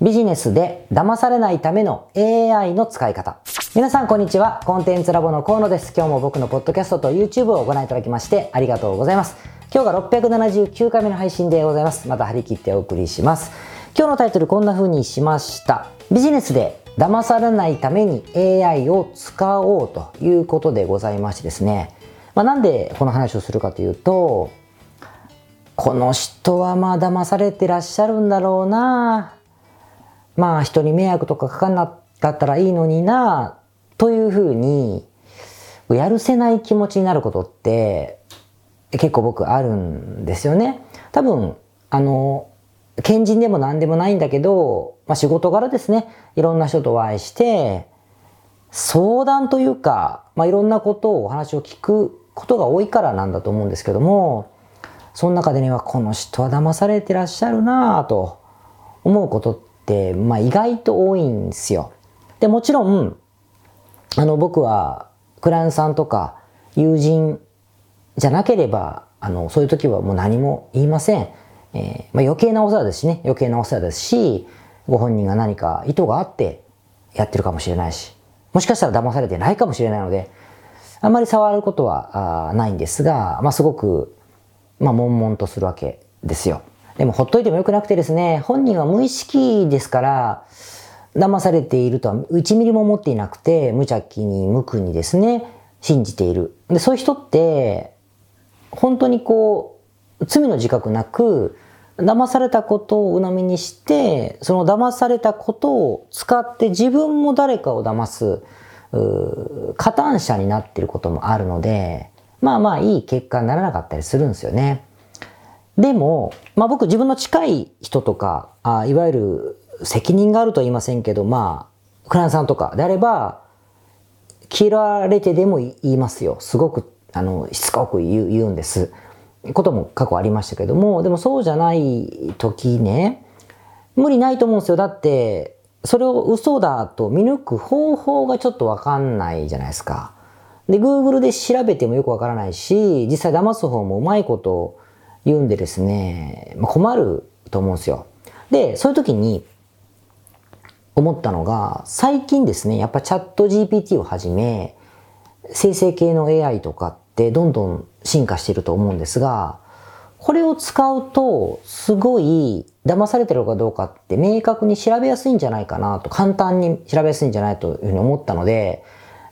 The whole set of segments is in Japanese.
ビジネスで騙されないための AI の使い方。皆さんこんにちは。コンテンツラボの河野です。今日も僕のポッドキャストと YouTube をご覧いただきましてありがとうございます。今日が679回目の配信でございます。また張り切ってお送りします。今日のタイトルこんな風にしました。ビジネスで騙されないために AI を使おうということでございましてですね。まあ、なんでこの話をするかというと、この人はまあ騙されてらっしゃるんだろうなまあ人に迷惑とかかかんなかったらいいのになというふうに、やるせない気持ちになることって結構僕あるんですよね。多分、あの、賢人でも何でもないんだけど、まあ仕事柄ですね、いろんな人とお会いして、相談というか、まあいろんなことをお話を聞くことが多いからなんだと思うんですけども、その中でね、この人は騙されてらっしゃるなぁと思うことっ、まあ意外と多いんですよ。で、もちろん、あの僕はクライアンさんとか友人じゃなければ、あの、そういう時はもう何も言いません。えー、まあ、余計なお世話ですしね、余計なお世話ですし、ご本人が何か意図があってやってるかもしれないし、もしかしたら騙されてないかもしれないので、あんまり触ることはあないんですが、まあ、すごく、まあ、悶々とするわけですよ。でもほっといてもよくなくてですね、本人は無意識ですから、騙されているとは1ミリも思っていなくて、無邪気に無垢にですね、信じている。で、そういう人って、本当にこう、罪の自覚なく、騙されたことを鵜呑みにして、その騙されたことを使って自分も誰かを騙す、加担者になっていることもあるので、まあまあいい結果にならなかったりするんですよね。でも、まあ僕自分の近い人とか、あいわゆる責任があるとは言いませんけど、まあ、クランさんとかであれば、嫌われてでも言いますよ。すごく、あの、しつこく言う言うんです。ことも過去ありましたけども、でもそうじゃない時ね、無理ないと思うんですよ。だって、それを嘘だと見抜く方法がちょっとわかんないじゃないですか。で、Google で調べてもよくわからないし、実際騙す方もうまいこと言うんでですね、まあ、困ると思うんですよ。で、そういう時に、思ったのが、最近ですね、やっぱチャット GPT をはじめ、生成系の AI とかってどんどん進化していると思うんですが、これを使うと、すごい騙されてるかどうかって明確に調べやすいんじゃないかなと、簡単に調べやすいんじゃないというふうに思ったので、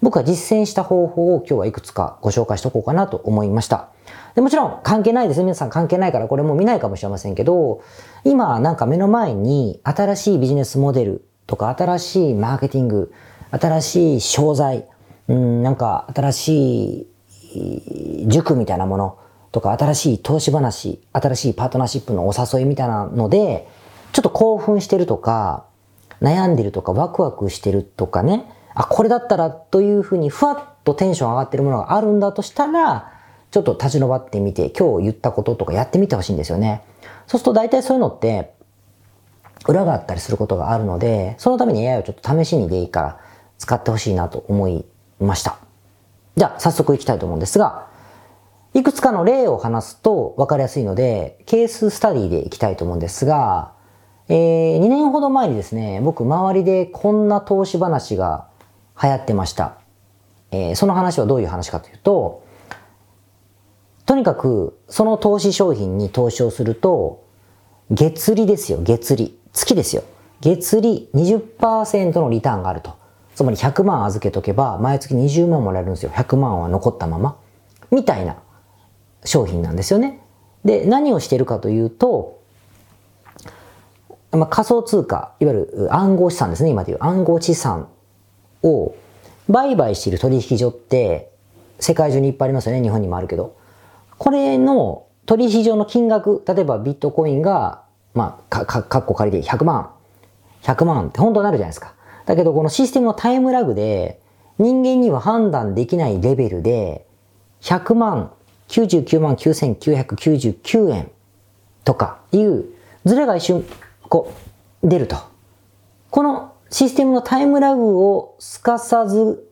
僕は実践した方法を今日はいくつかご紹介しておこうかなと思いました。でもちろん関係ないです。皆さん関係ないからこれも見ないかもしれませんけど、今なんか目の前に新しいビジネスモデルとか新しいマーケティング、新しい商材、うん、なんか新しい塾みたいなものとか新しい投資話、新しいパートナーシップのお誘いみたいなので、ちょっと興奮してるとか、悩んでるとかワクワクしてるとかね、あ、これだったらというふうにふわっとテンション上がってるものがあるんだとしたら、ちょっと立ち伸ばってみて、今日言ったこととかやってみてほしいんですよね。そうすると大体そういうのって、裏があったりすることがあるので、そのために AI をちょっと試しにでいいから使ってほしいなと思いました。じゃあ早速いきたいと思うんですが、いくつかの例を話すと分かりやすいので、ケーススタディでいきたいと思うんですが、えー、2年ほど前にですね、僕周りでこんな投資話が流行ってました。えー、その話はどういう話かというと、とにかくその投資商品に投資をすると、月利ですよ、月利。月ですよ。月利20%のリターンがあると。つまり100万預けとけば、毎月20万もらえるんですよ。100万は残ったまま。みたいな商品なんですよね。で、何をしてるかというと、まあ、仮想通貨、いわゆる暗号資産ですね、今でいう暗号資産を売買している取引所って、世界中にいっぱいありますよね、日本にもあるけど。これの取引所の金額、例えばビットコインがまあ、か、か、かっこ借りで100万。100万って本当になるじゃないですか。だけど、このシステムのタイムラグで、人間には判断できないレベルで、100万、99万9999円とかいうズレが一瞬、こう、出ると。このシステムのタイムラグをすかさず、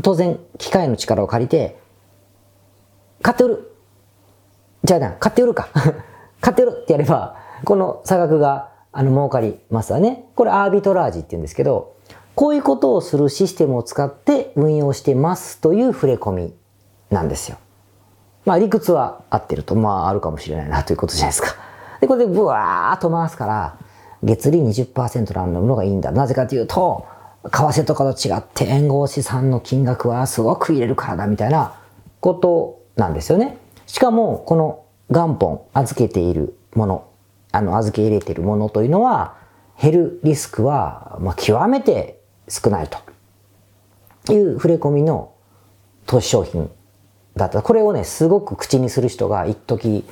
当然、機械の力を借りて、買って売る。じゃあな、買って売るか。買って売るってやれば、この差額があの、儲かりますわね。これアービトラージって言うんですけど、こういうことをするシステムを使って運用してますという触れ込みなんですよ。まあ理屈は合ってると、まああるかもしれないなということじゃないですか。で、これでブワーっと回すから、月利20%のものがいいんだ。なぜかというと、為替とかと違って暗号資産の金額はすごく入れるからだみたいなことなんですよね。しかも、この元本、預けているもの、あの、預け入れているものというのは、減るリスクは、まあ、極めて少ないという触れ込みの投資商品だった。これをね、すごく口にする人が一時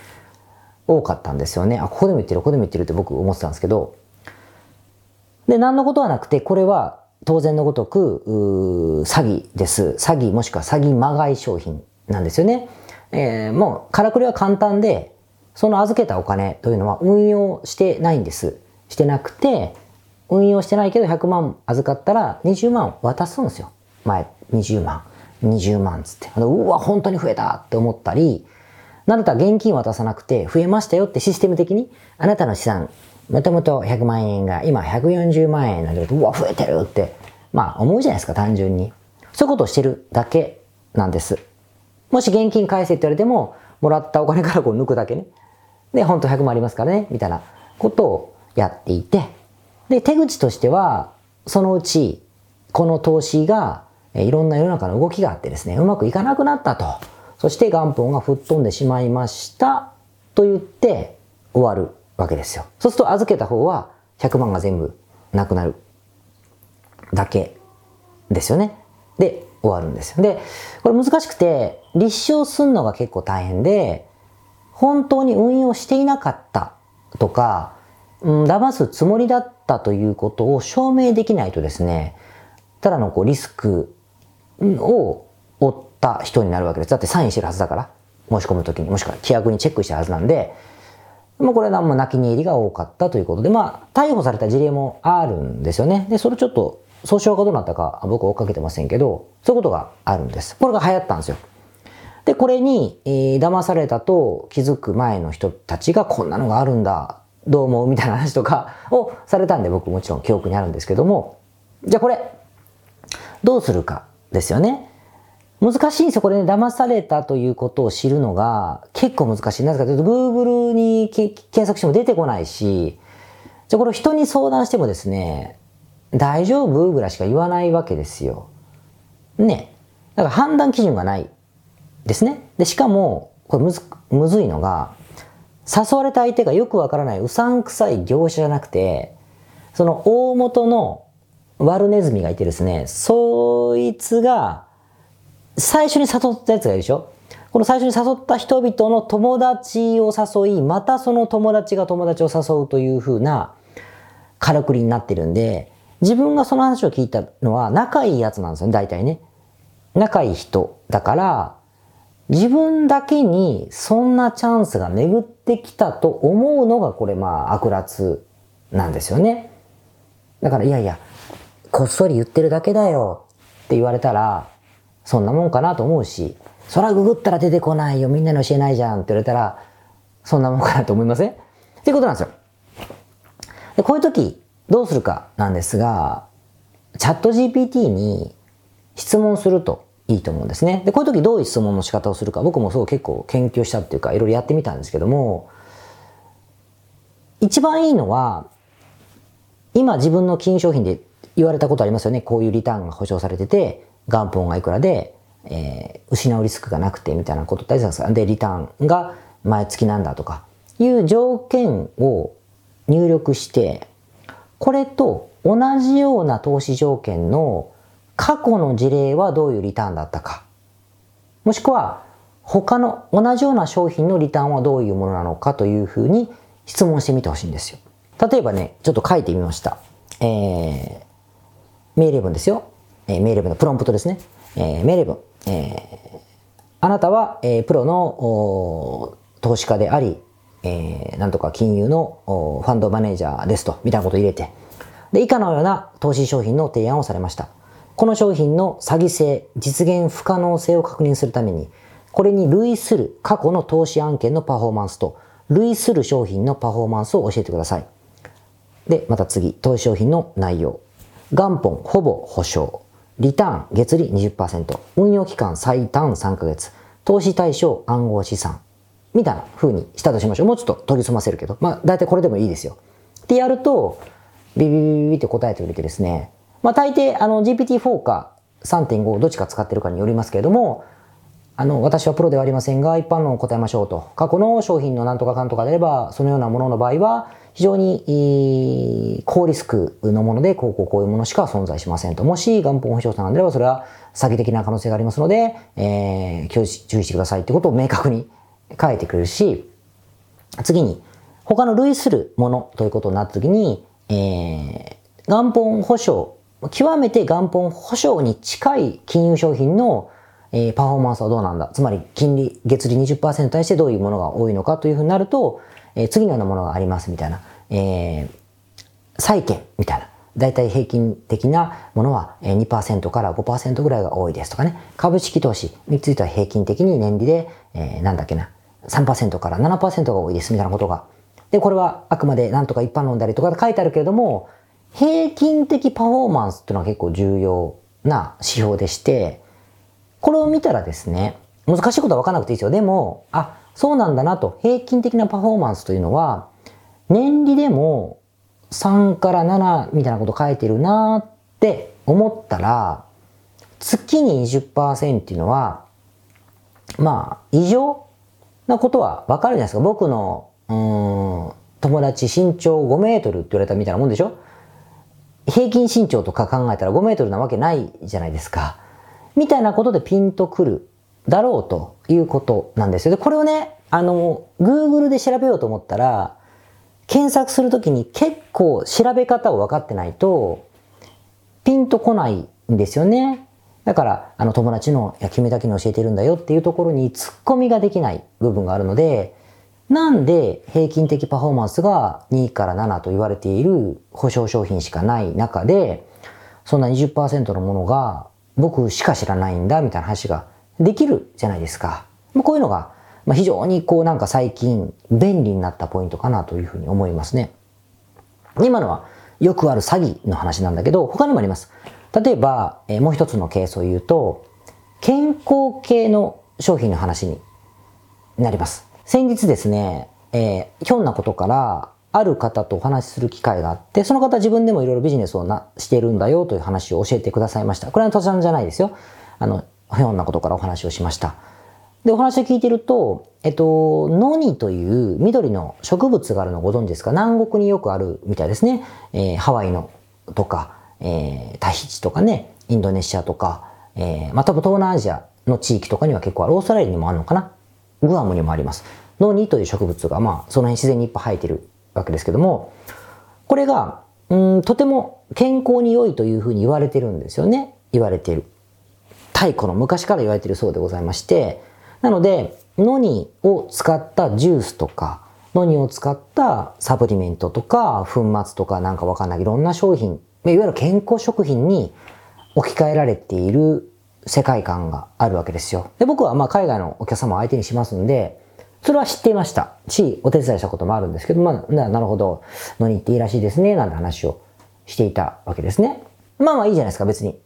多かったんですよね。あ、ここでも言ってる、ここでも言ってるって僕思ってたんですけど、で、何のことはなくて、これは当然のごとく、詐欺です。詐欺もしくは詐欺まがい商品なんですよね。えー、もう、からくりは簡単で、その預けたお金というのは運用してないんです。してなくて、運用してないけど100万預かったら20万渡すんですよ。前、20万。20万つって。うわ、本当に増えたって思ったり、なた現金渡さなくて増えましたよってシステム的に、あなたの資産、もともと100万円が今140万円なんで、うわ、増えてるって、まあ思うじゃないですか、単純に。そういうことをしてるだけなんです。もし現金返せって言われても、もらったお金からこう抜くだけね。で、本当100万ありますからね、みたいなことをやっていて、で、手口としては、そのうち、この投資が、いろんな世の中の動きがあってですね、うまくいかなくなったと。そして元本が吹っ飛んでしまいました。と言って終わるわけですよ。そうすると預けた方は100万が全部なくなるだけですよね。で、終わるんですよ。で、これ難しくて、立証するのが結構大変で、本当に運用していなかったとか、うん、騙すつもりだったということを証明できないとですね、ただのこうリスクを負った人になるわけです。だってサインしてるはずだから。申し込むときに、もしくは規約にチェックしたはずなんで、もうこれは何もう泣き寝入りが多かったということで、まあ、逮捕された事例もあるんですよね。で、それちょっと、訴訟がどうなったか僕は追っかけてませんけど、そういうことがあるんです。これが流行ったんですよ。で、これに、えー、騙されたと気づく前の人たちがこんなのがあるんだ、どう思う？みたいな話とかをされたんで僕もちろん記憶にあるんですけども、じゃあこれ、どうするかですよね。難しいんですよ。これね、騙されたということを知るのが結構難しい。なぜかというと、Google に検索しても出てこないし、じゃあこれ人に相談してもですね、大丈夫？ぐらいしか言わないわけですよ。ね。だから判断基準がないですね。で、しかも、これむず、むずいのが、誘われた相手がよくわからないうさんくさい業者じゃなくて、その大元の悪ネズミがいてですね、そいつが最初に誘ったやつがいるでしょ？この最初に誘った人々の友達を誘い、またその友達が友達を誘うという風なからくりになってるんで、自分がその話を聞いたのは仲いいやつなんですよね、大体ね。仲いい人だから、自分だけにそんなチャンスが巡ってきたと思うのがこれまあ悪辣なんですよね。だからいやいや、こっそり言ってるだけだよって言われたら、そんなもんかなと思うし、そらググったら出てこないよ、みんなに教えないじゃんって言われたら、そんなもんかなと思いません？っていうことなんですよ。で、こういう時、どうするかなんですが、チャット GPT に質問するといいと思うんですね。で、こういう時どういう質問の仕方をするか、僕もそう結構研究したっていうか、いろいろやってみたんですけども、一番いいのは、今自分の金融商品で言われたことありますよね。こういうリターンが保証されてて、元本がいくらで、えー、失うリスクがなくてみたいなこと大事ですで、リターンが毎月なんだとか、いう条件を入力して、これと同じような投資条件の過去の事例はどういうリターンだったか。もしくは、他の同じような商品のリターンはどういうものなのかというふうに質問してみてほしいんですよ。例えばね、ちょっと書いてみました。えー、命令文ですよ。えー、命令文のプロンプトですね。えー、命令文。えー、あなたは、えー、プロの投資家であり、えー、なんとか金融のファンドマネージャーですと、みたいなことを入れて、で、以下のような投資商品の提案をされました。この商品の詐欺性、実現不可能性を確認するために、これに類する過去の投資案件のパフォーマンスと、類する商品のパフォーマンスを教えてください。で、また次、投資商品の内容。元本ほぼ保証。リターン月利20%。運用期間最短3ヶ月。投資対象暗号資産。みたいな風にしたとしましょう。もうちょっと研ぎ澄ませるけど。まあ、大体これでもいいですよ。ってやると、ビビビビビって答えてくれてですね。まあ、大抵、あの、GPT-4 か3.5どっちか使ってるかによりますけれども、あの、私はプロではありませんが、一般論を答えましょうと。過去の商品のなんとかかんとかであれば、そのようなものの場合は、非常に高リスクのもので、こうこうこういうものしか存在しませんと。もし元本保証者なんであれば、それは詐欺的な可能性がありますので、えー、注意してくださいってことを明確に 書いてくれるし、次に、他の類するものということになったときに、えー、元本保証、極めて元本保証に近い金融商品のえ、パフォーマンスはどうなんだつまり、金利、月利20%に対してどういうものが多いのかというふうになると、え、次のようなものがありますみたいな、えー、債券みたいな。だいたい平均的なものは2%から5%ぐらいが多いですとかね。株式投資については平均的に年利で、えー、なんだっけな、3%から7%が多いですみたいなことが。で、これはあくまでなんとか一般論でありとか書いてあるけれども、平均的パフォーマンスっていうのは結構重要な指標でして、これを見たらですね、難しいことは分からなくていいですよ。でも、あ、そうなんだなと、平均的なパフォーマンスというのは、年利でも3から7みたいなこと書いてるなって思ったら、月に20%っていうのは、まあ、異常なことは分かるじゃないですか。僕の、うん、友達身長5メートルって言われたみたいなもんでしょ平均身長とか考えたら5メートルなわけないじゃないですか。みたいなことでピンとくるだろうということなんですよ。で、これをね、あの、Google で調べようと思ったら、検索するときに結構調べ方を分かってないと、ピンとこないんですよね。だから、あの友達の、いや、君だけに教えてるんだよっていうところに突っ込みができない部分があるので、なんで平均的パフォーマンスが2から7と言われている保証商品しかない中で、そんな20%のものが僕しか知らないんだみたいな話ができるじゃないですか。こういうのが非常にこうなんか最近便利になったポイントかなというふうに思いますね。今のはよくある詐欺の話なんだけど他にもあります。例えば、もう一つのケースを言うと健康系の商品の話になります。先日ですね、えー、ひょんなことからある方とお話しする機会があって、その方自分でもいろいろビジネスをなしているんだよという話を教えてくださいました。これは登山じゃないですよ。あの、ひょんなことからお話をしました。で、お話を聞いてると、えっと、ノニという緑の植物があるのご存知ですか？南国によくあるみたいですね。えー、ハワイのとか、えー、タヒチとかね、インドネシアとか、えー、まあ、多分東南アジアの地域とかには結構ある。オーストラリアにもあるのかな？グアムにもあります。ノニという植物が、まあ、その辺自然にいっぱい生えてるわけですけども、これが、うん、とても健康に良いというふうに言われてるんですよね。言われている。太古の昔から言われているそうでございまして、なので、ノニを使ったジュースとか、ノニを使ったサプリメントとか、粉末とかなんかわかんないいろんな商品、いわゆる健康食品に置き換えられている世界観があるわけですよ。で、僕はまあ海外のお客様を相手にしますんで、それは知っていましたし、お手伝いしたこともあるんですけど、まあ、なるほど、ノニっていいらしいですね、なんて話をしていたわけですね。まあまあいいじゃないですか、別に。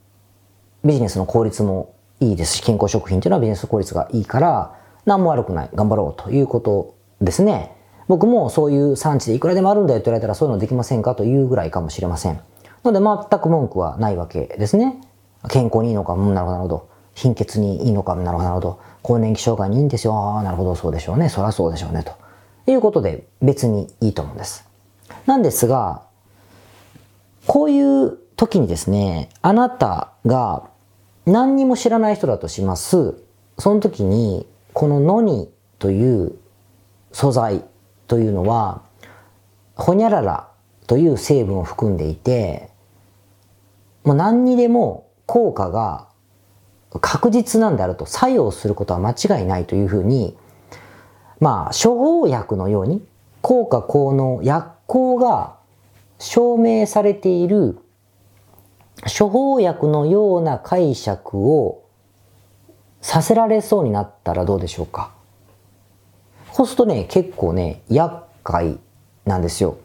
ビジネスの効率もいいですし、健康食品っていうのはビジネス効率がいいから、何も悪くない、頑張ろうということですね。僕もそういう産地でいくらでもあるんだよって言われたらそういうのできませんかというぐらいかもしれません。ので全く文句はないわけですね。健康にいいのか、うん、なるほど、なるほど。貧血にいいのか、なるほど、なるほど。更年期障害にいいんですよ。ああ、なるほど、そうでしょうね。そりゃそうでしょうね。ということで、別にいいと思うんです。なんですが、こういう時にですね、あなたが何にも知らない人だとします。その時に、このノニという素材というのは、ホニャララという成分を含んでいて、もう何にでも効果が確実なんであると作用することは間違いないというふうに、まあ、処方薬のように効果効能、薬効が証明されている処方薬のような解釈をさせられそうになったらどうでしょうか。そうするとね、結構ね、厄介なんですよ。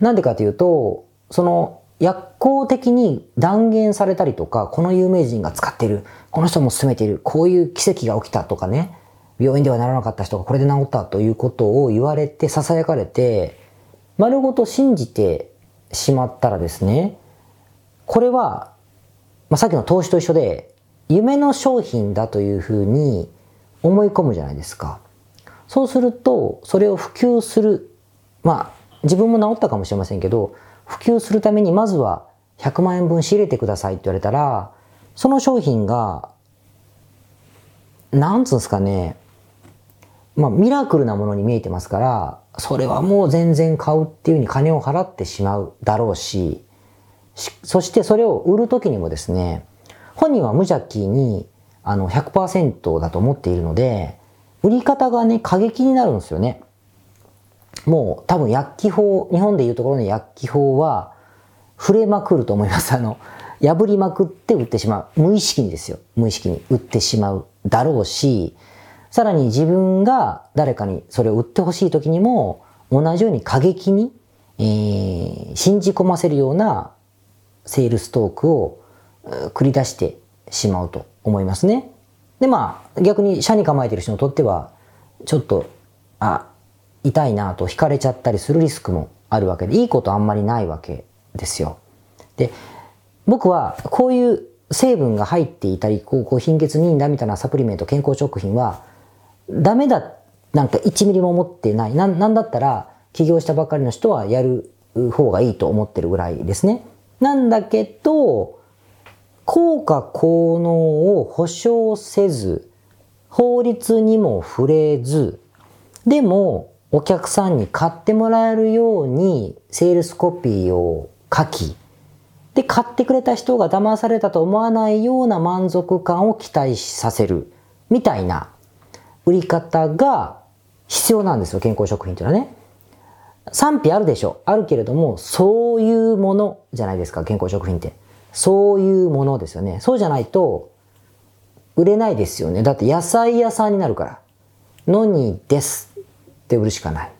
なんでかというと、その薬効的に断言されたりとか、この有名人が使っている、この人も勧めている、こういう奇跡が起きたとかね、病院ではならなかった人がこれで治ったということを言われて、囁かれて、丸ごと信じてしまったらですね、これは、まあ、さっきの投資と一緒で、夢の商品だというふうに思い込むじゃないですか。そうすると、それを普及する。まあ、自分も治ったかもしれませんけど、普及するためにまずは100万円分仕入れてくださいって言われたら、その商品が、なんつうんですかね、まあ、ミラクルなものに見えてますから、それはもう全然買うっていうふうに金を払ってしまうだろうし、そしてそれを売るときにもですね、本人は無邪気にあの100%だと思っているので、売り方がね、過激になるんですよね。もう多分薬機法、日本でいうところの薬機法は、触れまくると思います。あの、破りまくって売ってしまう。無意識にですよ。無意識に売ってしまうだろうし、さらに自分が誰かにそれを売ってほしい時にも、同じように過激に、えー、信じ込ませるようなセールストークを繰り出してしまうと思いますね。で、まあ、逆に社に構えてる人にとっては、ちょっと、あ、痛いなと惹かれちゃったりするリスクもあるわけで、いいことあんまりないわけですよ。で、僕はこういう成分が入っていたり、こう、こう貧血人だみたいなサプリメント、健康食品は、ダメだ、なんか1ミリも思ってない。ななんだったら、起業したばかりの人はやる方がいいと思ってるぐらいですね。なんだけど、効果効能を保証せず、法律にも触れず、でもお客さんに買ってもらえるようにセールスコピーを書き、で、買ってくれた人が騙されたと思わないような満足感を期待させる、みたいな売り方が必要なんですよ、健康食品っていうのはね。賛否あるでしょあるけれども、そういうものじゃないですか、健康食品って。そういうものですよね。そうじゃないと、売れないですよね。だって野菜屋さんになるから。のにですって売るしかない。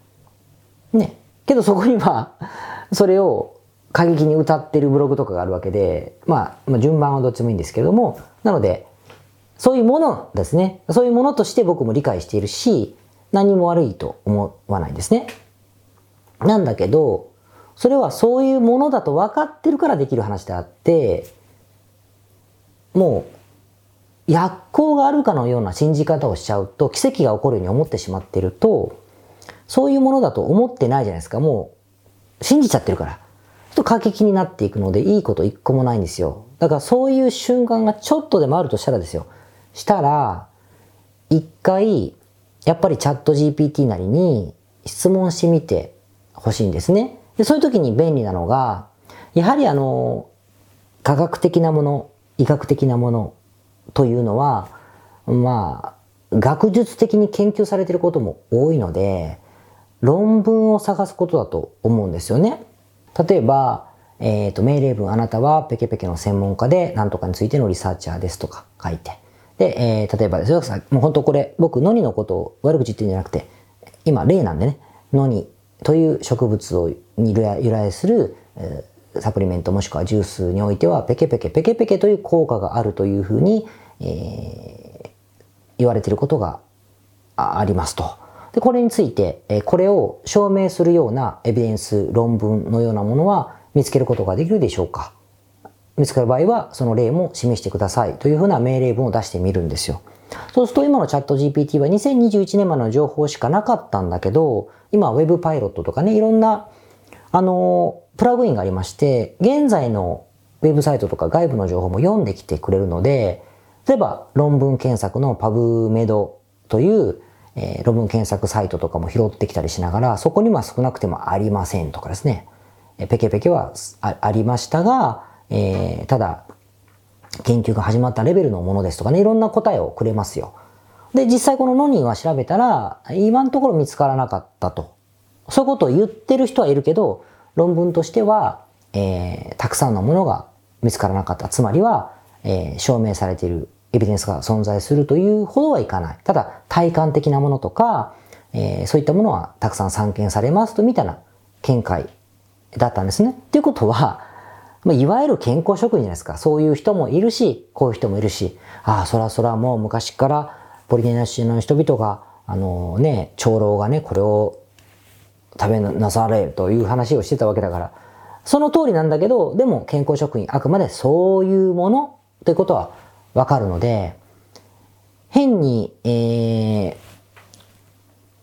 ね。けどそこには、それを過激に歌ってるブログとかがあるわけで、まあ、まあ、順番はどっちもいいんですけれども、なので、そういうものですね。そういうものとして僕も理解しているし、何も悪いと思わないですね。なんだけど、それはそういうものだと分かってるからできる話であって、もう、薬効があるかのような信じ方をしちゃうと、奇跡が起こるように思ってしまってると、そういうものだと思ってないじゃないですか。もう、信じちゃってるから。ちょっと過激になっていくので、いいこと一個もないんですよ。だからそういう瞬間がちょっとでもあるとしたらですよ。したら、一回、やっぱりチャット GPT なりに質問してみてほしいんですね。でそういう時に便利なのが、やはりあの、科学的なもの、医学的なものというのは、まあ、学術的に研究されていることも多いので、論文を探すことだと思うんですよね。例えば、えっ、ー、と、命令文、あなたはペケペケの専門家で、何とかについてのリサーチャーですとか書いて。で、えー、例えばですよ、さもう本当これ、僕、ノニのことを悪口言ってるんじゃなくて、今、例なんでね、ノニという植物をに由来する、えー、サプリメントもしくはジュースにおいては、ペケペケ、ペケペケという効果があるというふうに、えー、言われていることがありますと。で、これについて、えこれを証明するようなエビデンス、論文のようなものは見つけることができるでしょうか？見つかる場合は、その例も示してくださいというふうな命令文を出してみるんですよ。そうすると今のチャット GPT は2021年までの情報しかなかったんだけど、今 Web パイロットとかね、いろんな、あの、プラグインがありまして、現在のウェブサイトとか外部の情報も読んできてくれるので、例えば論文検索の PubMed というえー、論文検索サイトとかも拾ってきたりしながら、そこには少なくてもありませんとかですね。え、ペケペケはありましたが、えー、ただ、研究が始まったレベルのものですとかね、いろんな答えをくれますよ。で、実際このノニーは調べたら、今のところ見つからなかったと。そういうことを言ってる人はいるけど、論文としては、えー、たくさんのものが見つからなかった。つまりは、えー、証明されているエビデンスが存在するというほどはいかない。ただ、体感的なものとか、えー、そういったものはたくさん散見されますと、みたいな見解だったんですね。っていうことは、まあ、いわゆる健康職員じゃないですか。そういう人もいるし、こういう人もいるし、ああ、そらそらもう昔からポリネナシの人々が、あのね、長老がね、これを食べなされるという話をしてたわけだから、その通りなんだけど、でも健康職員、あくまでそういうものということはわかるので、変に、えー、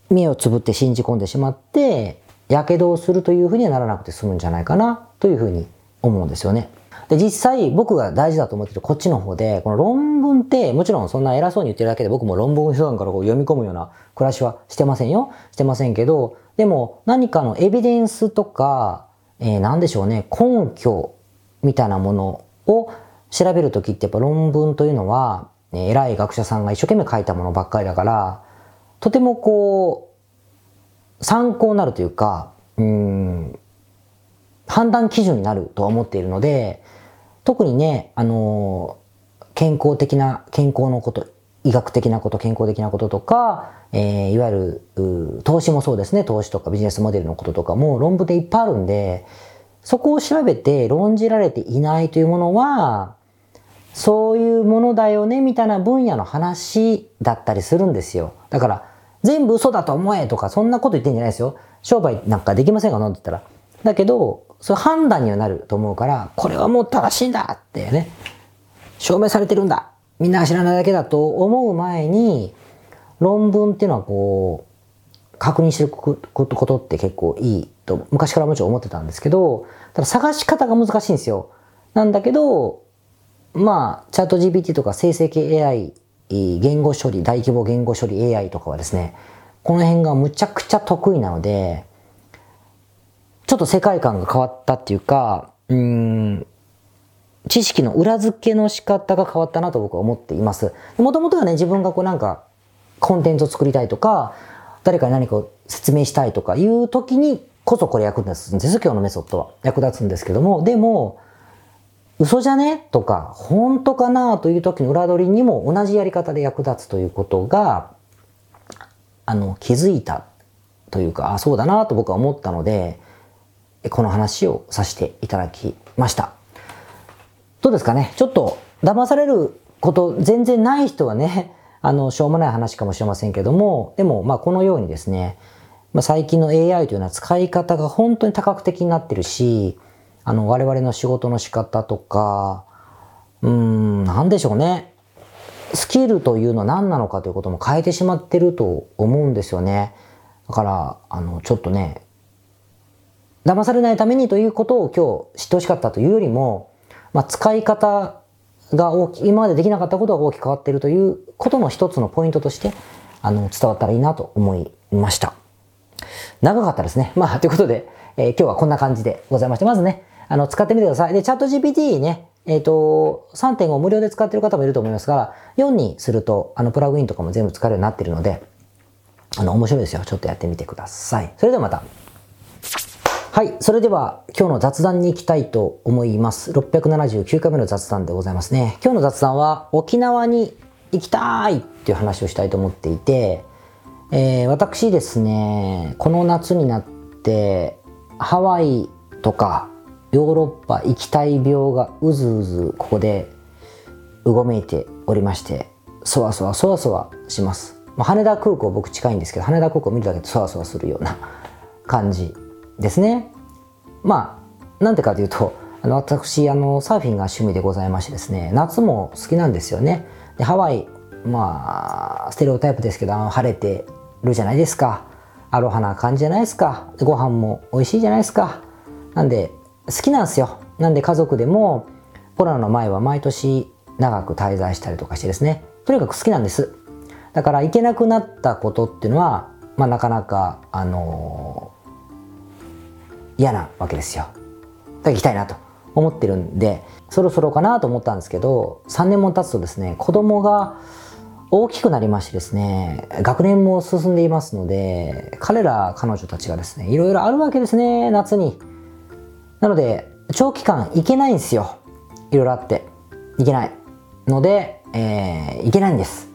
目をつぶって信じ込んでしまって、やけどをするというふうにはならなくて済むんじゃないかなというふうに思うんですよね。で、実際僕が大事だと思ってるこっちの方で、この論文ってもちろんそんな偉そうに言ってるだけで僕も論文普段からこう読み込むような暮らしはしてませんよ。してませんけど、でも何かのエビデンスとか、えー、何でしょうね、根拠みたいなものを調べるときってやっぱ論文というのは、え偉い学者さんが一生懸命書いたものばっかりだから、とてもこう、参考になるというか、うん、判断基準になるとは思っているので、特にね、あの健康的な、健康のこと、医学的なこと、健康的なこととか、えー、いわゆる、投資もそうですね、投資とかビジネスモデルのこととかも論文でいっぱいあるんで、そこを調べて論じられていないというものは、そういうものだよね、みたいな分野の話だったりするんですよ。だから、全部嘘だと思えとか、そんなこと言ってんじゃないですよ。商売なんかできませんかなんて言ったら。だけど、それ判断にはなると思うから、これはもう正しいんだってね、証明されてるんだみんなが知らないだけだと思う前に、論文っていうのはこう、確認してることって結構いいと、昔からもちろん思ってたんですけど、ただ探し方が難しいんですよ。なんだけど、まあ、チャット GPT とか生成系 AI、言語処理、大規模言語処理 AI とかはですね、この辺がむちゃくちゃ得意なので、ちょっと世界観が変わったっていうか、うん、知識の裏付けの仕方が変わったなと僕は思っています。もともとはね、自分がこうなんか、コンテンツを作りたいとか、誰かに何かを説明したいとかいう時にこそこれ役立つんです。今日のメソッドは役立つんですけども、でも、嘘じゃね？とか、本当かな？という時の裏取りにも同じやり方で役立つということが、あの、気づいたというか、あ、そうだなと僕は思ったので、この話をさせていただきました。どうですかね？ちょっと騙されること全然ない人はね、あの、しょうもない話かもしれませんけども、でも、まあ、このようにですね、まあ、最近の AI というのは使い方が本当に多角的になってるし、あの、我々の仕事の仕方とか、うーん、なんでしょうね。スキルというのは何なのかということも変えてしまってると思うんですよね。だから、あの、ちょっとね、騙されないためにということを今日知ってほしかったというよりも、まあ、使い方が大き、今までできなかったことが大きく変わっているということの一つのポイントとして、あの、伝わったらいいなと思いました。長かったですね。まあ、ということで、えー、今日はこんな感じでございまして、まずね、あの、使ってみてください。で、チャット GPT ね、えっ、ー、と、3.5無料で使ってる方もいると思いますが、4にすると、あの、プラグインとかも全部使えるようになってるので、あの、面白いですよ。ちょっとやってみてください。それではまた。はい。それでは今日の雑談に行きたいと思います。679回目の雑談でございますね。今日の雑談は沖縄に行きたいっていう話をしたいと思っていて、えー、私ですね、この夏になってハワイとかヨーロッパ行きたい病がうずうずここでうごめいておりまして、そわそわそわそわします。まあ、羽田空港僕近いんですけど、羽田空港見るだけでそわそわするような感じですね。まあ、なんでかというと、あの私あの、サーフィンが趣味でございましてですね、夏も好きなんですよね。でハワイ、まあ、ステレオタイプですけど、あの晴れてるじゃないですか。アロハな感じじゃないですか。でご飯も美味しいじゃないですか。なんで、好きなんですよ。なんで家族でも、コロナの前は毎年長く滞在したりとかしてですね、とにかく好きなんです。だから行けなくなったことっていうのは、まあなかなか、あの嫌なわけですよ。だから行きたいなと思ってるんで、そろそろかなと思ったんですけど、3年も経つとですね、子供が大きくなりましてですね、学年も進んでいますので、彼ら、彼女たちがですね、いろいろあるわけですね、夏に。なので、長期間行けないんですよ。いろいろあって。行けない。ので、えー、行けないんです。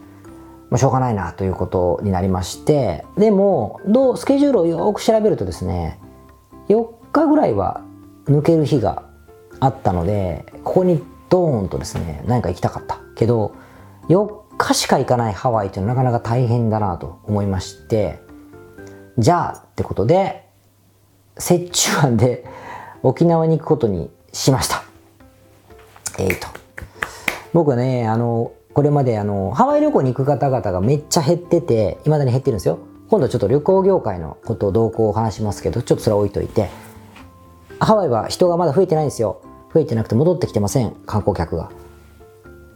まあ、しょうがないなということになりまして、でも、どう、スケジュールをよく調べるとですね、4日ぐらいは抜ける日があったのでここにドーンとですね何か行きたかったけど4日しか行かないハワイっていうのはなかなか大変だなと思いましてじゃあってことで折衷案で沖縄に行くことにしました。えー、と。僕はねあのこれまであのハワイ旅行に行く方々がめっちゃ減ってていまだに減ってるんですよ。今度ちょっと旅行業界のことを同行を話しますけどちょっとそれは置いといて。ハワイは人がまだ増えてないんですよ。増えてなくて戻ってきてません観光客が。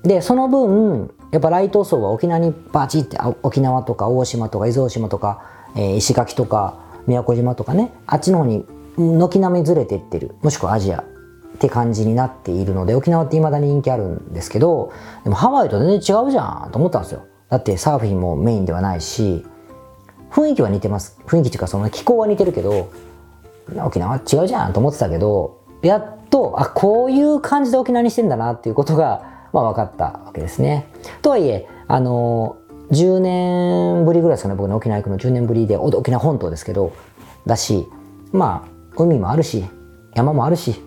でその分やっぱ来島層は沖縄にバチって沖縄とか大島とか伊豆大島とか、えー、石垣とか宮古島とかねあっちの方に軒並みずれていってる。もしくはアジアって感じになっているので沖縄って未だに人気あるんですけどでもハワイと全然違うじゃんと思ったんですよ。だってサーフィンもメインではないし雰囲気は似てます。雰囲気っていうかその気候は似てるけど沖縄違うじゃんと思ってたけどやっとあこういう感じで沖縄にしてんだなっていうことが、まあ、分かったわけですね。とはいえあの10年ぶりぐらいですかね。僕の沖縄行くの10年ぶりで沖縄本島ですけどだしまあ海もあるし山もあるし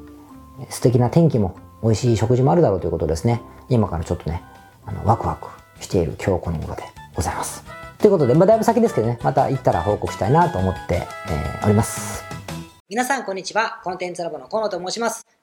素敵な天気も美味しい食事もあるだろうということですね。今からちょっとねあのワクワクしている今日この頃でございます。ということで、まあ、だいぶ先ですけどねまた行ったら報告したいなと思って、えー、おります。皆さんこんにちは。コンテンツラボの河野と申します。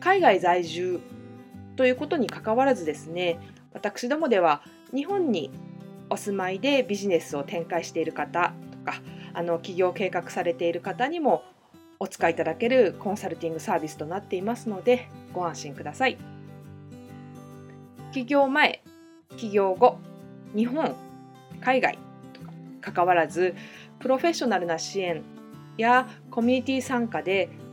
海外在住ということにかかわらずですね私どもでは日本にお住まいでビジネスを展開している方とかあの起業計画されている方にもお使いいただけるコンサルティングサービスとなっていますのでご安心ください。起業前、起業後、日本、海外とか関わらずプロフェッショナルな支援やコミュニティ参加で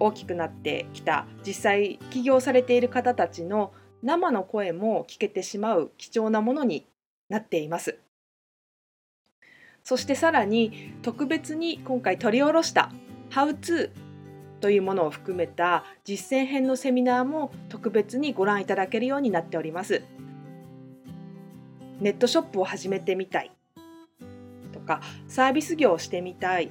大きくなってきた実際起業されている方たちの生の声も聞けてしまう貴重なものになっています。そしてさらに特別に今回取り下ろした「How to」というものを含めた実践編のセミナーも特別にご覧いただけるようになっております。ネットショップを始めてみたいとかサービス業をしてみたい